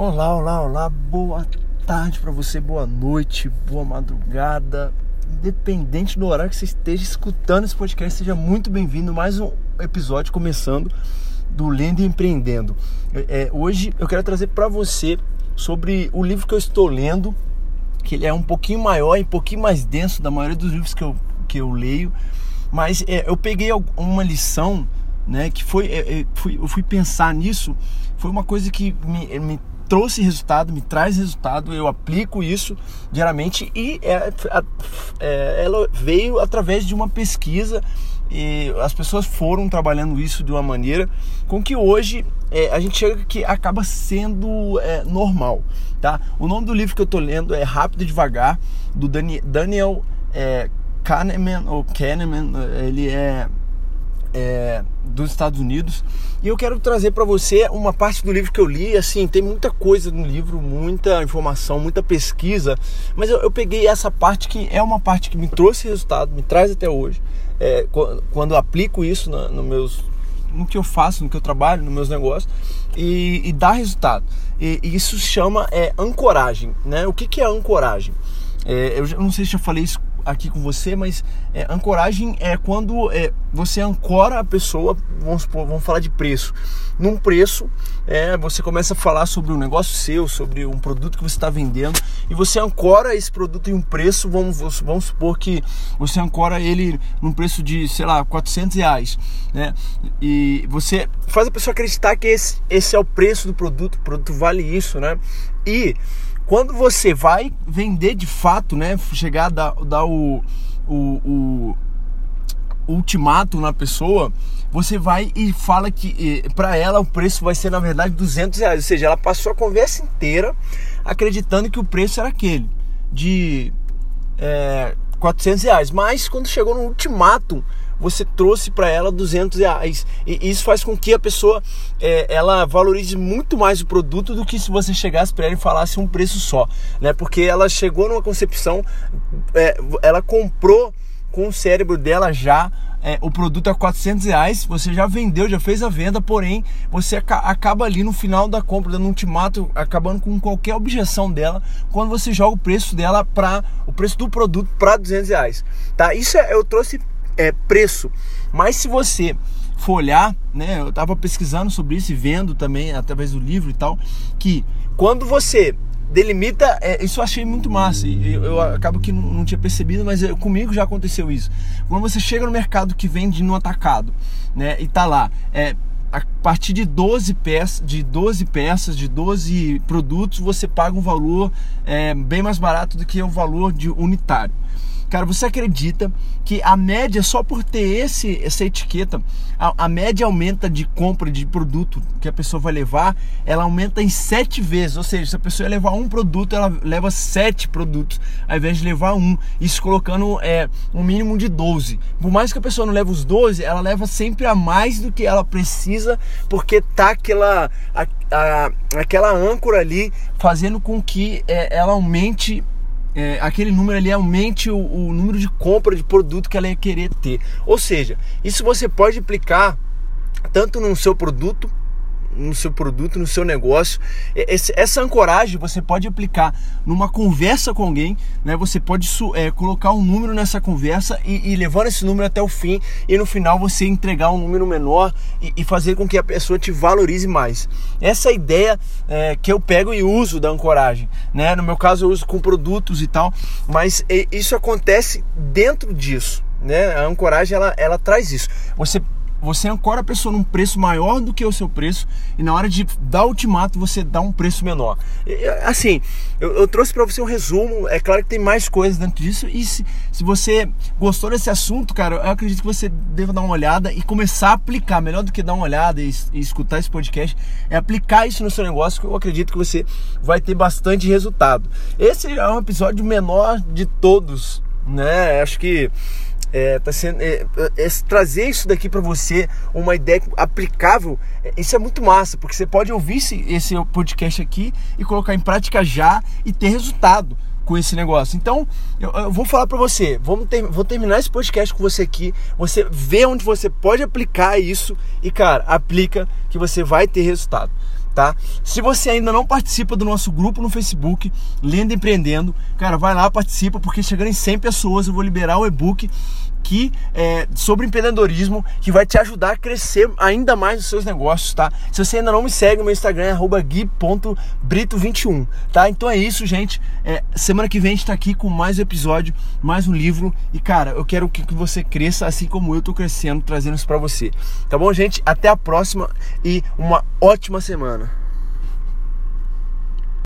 Olá, olá, olá, boa tarde para você, boa noite, boa madrugada. Independente do horário que você esteja escutando esse podcast, seja muito bem-vindo. Mais um episódio começando do Lendo e Empreendendo. É, hoje eu quero trazer para você sobre o livro que eu estou lendo, que ele é um pouquinho maior e um pouquinho mais denso da maioria dos livros que eu, que eu leio, mas é, eu peguei uma lição, né, que foi, é, é fui, eu fui pensar nisso, foi uma coisa que me, me trouxe resultado, me traz resultado, eu aplico isso diariamente e é, é, ela veio através de uma pesquisa e as pessoas foram trabalhando isso de uma maneira com que hoje é, a gente chega que acaba sendo é, normal, tá? O nome do livro que eu tô lendo é Rápido e Devagar, do Daniel é, Kahneman, ou Kahneman, ele é é, dos Estados Unidos e eu quero trazer para você uma parte do livro que eu li. Assim, tem muita coisa no livro, muita informação, muita pesquisa, mas eu, eu peguei essa parte que é uma parte que me trouxe resultado, me traz até hoje. É, quando eu aplico isso no, no, meus, no que eu faço, no que eu trabalho, nos meus negócios e, e dá resultado. E, e isso chama é, ancoragem, né? O que, que é ancoragem? É, eu não sei se eu falei isso aqui com você, mas é, ancoragem é quando é, você ancora a pessoa, vamos, supor, vamos falar de preço. Num preço, é, você começa a falar sobre um negócio seu, sobre um produto que você está vendendo, e você ancora esse produto em um preço, vamos, vamos supor que você ancora ele num preço de, sei lá, 400 reais, né? E você faz a pessoa acreditar que esse, esse é o preço do produto, o produto vale isso, né? E quando você vai vender de fato, né? Chegar a dar, dar o, o, o ultimato na pessoa, você vai e fala que para ela o preço vai ser na verdade 200 reais. Ou seja, ela passou a conversa inteira acreditando que o preço era aquele de é, 400 reais. Mas quando chegou no ultimato você trouxe para ela 200 reais. E isso faz com que a pessoa é, ela valorize muito mais o produto do que se você chegasse para ela e falasse um preço só, né? Porque ela chegou numa concepção, é, ela comprou com o cérebro dela já é, o produto a 400 reais, você já vendeu, já fez a venda, porém você acaba ali no final da compra, dando um ultimato, acabando com qualquer objeção dela, quando você joga o preço dela para o preço do produto para 200 reais, tá? Isso é, eu trouxe é, preço. Mas se você for olhar, né, eu estava pesquisando sobre isso e vendo também através do livro e tal, que quando você delimita, é, isso eu achei muito massa. Eu, eu acabo que não, não, tinha percebido, mas eu, comigo já aconteceu isso. Quando você chega no mercado que vende no atacado, né, e tá lá, é, a partir de 12 peças, de 12 peças, de 12 produtos, você paga um valor é, bem mais barato do que o valor de unitário. Cara, você acredita que a média, só por ter esse, essa etiqueta, a, a, média aumenta de compra de produto que a pessoa vai levar, ela aumenta em sete vezes. Ou seja, se a pessoa levar um produto, ela leva sete produtos, ao invés de levar um. Isso colocando é, um mínimo de 12. Por mais que a pessoa não leve os 12, ela leva sempre a mais do que ela precisa, porque tá aquela, a, a, aquela âncora ali fazendo com que é, ela aumente é, aquele número ali aumente o, o, número de compra de produto que ela ia querer ter. Ou seja, isso você pode aplicar tanto no seu produto no seu produto, no seu negócio. Esse, essa ancoragem você pode aplicar numa conversa com alguém, né? Você pode é, colocar um número nessa conversa e, e, levando esse número até o fim e no final você entregar um número menor e, e fazer com que a pessoa te valorize mais. Essa é ideia é, que eu pego e uso da ancoragem, né? No meu caso eu uso com produtos e tal, mas isso acontece dentro disso. Né? A ancoragem ela, ela traz isso. Você você ancora a pessoa num preço maior do que o seu preço e na hora de dar ultimato você dá um preço menor. Assim, eu, eu trouxe para você um resumo. É claro que tem mais coisas dentro disso e se, se você gostou desse assunto, cara, eu acredito que você deva dar uma olhada e começar a aplicar. Melhor do que dar uma olhada e, e escutar esse podcast é aplicar isso no seu negócio que eu acredito que você vai ter bastante resultado. Esse é um episódio menor de todos, né? Acho que é, tá sendo, é, é, trazer isso daqui para você, uma ideia aplicável, é, isso é muito massa, porque você pode ouvir esse, esse podcast aqui e colocar em prática já e ter resultado com esse negócio. Então, eu, eu vou falar para você, vamos ter, vou terminar esse podcast com você aqui, você vê onde você pode aplicar isso e, cara, aplica que você vai ter resultado tá? Se você ainda não participa do nosso grupo no Facebook, Lendo Empreendendo, cara, vai lá, participa, porque chegando em 100 pessoas eu vou liberar o e-book aqui é, sobre empreendedorismo que vai te ajudar a crescer ainda mais os seus negócios, tá? Se você ainda não me segue, meu Instagram é gui.brito21, tá? Então é isso, gente. É, semana que vem a gente tá aqui com mais um episódio, mais um livro. E, cara, eu quero que você cresça assim como eu tô crescendo, trazendo isso pra você. Tá bom, gente? Até a próxima e uma ótima semana.